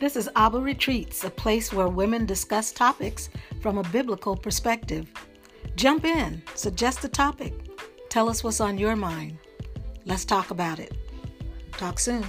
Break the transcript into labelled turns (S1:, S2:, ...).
S1: This is Abba Retreats, a place where women discuss topics from a biblical perspective. Jump in, suggest a topic, tell us what's on your mind. Let's talk about it. Talk soon.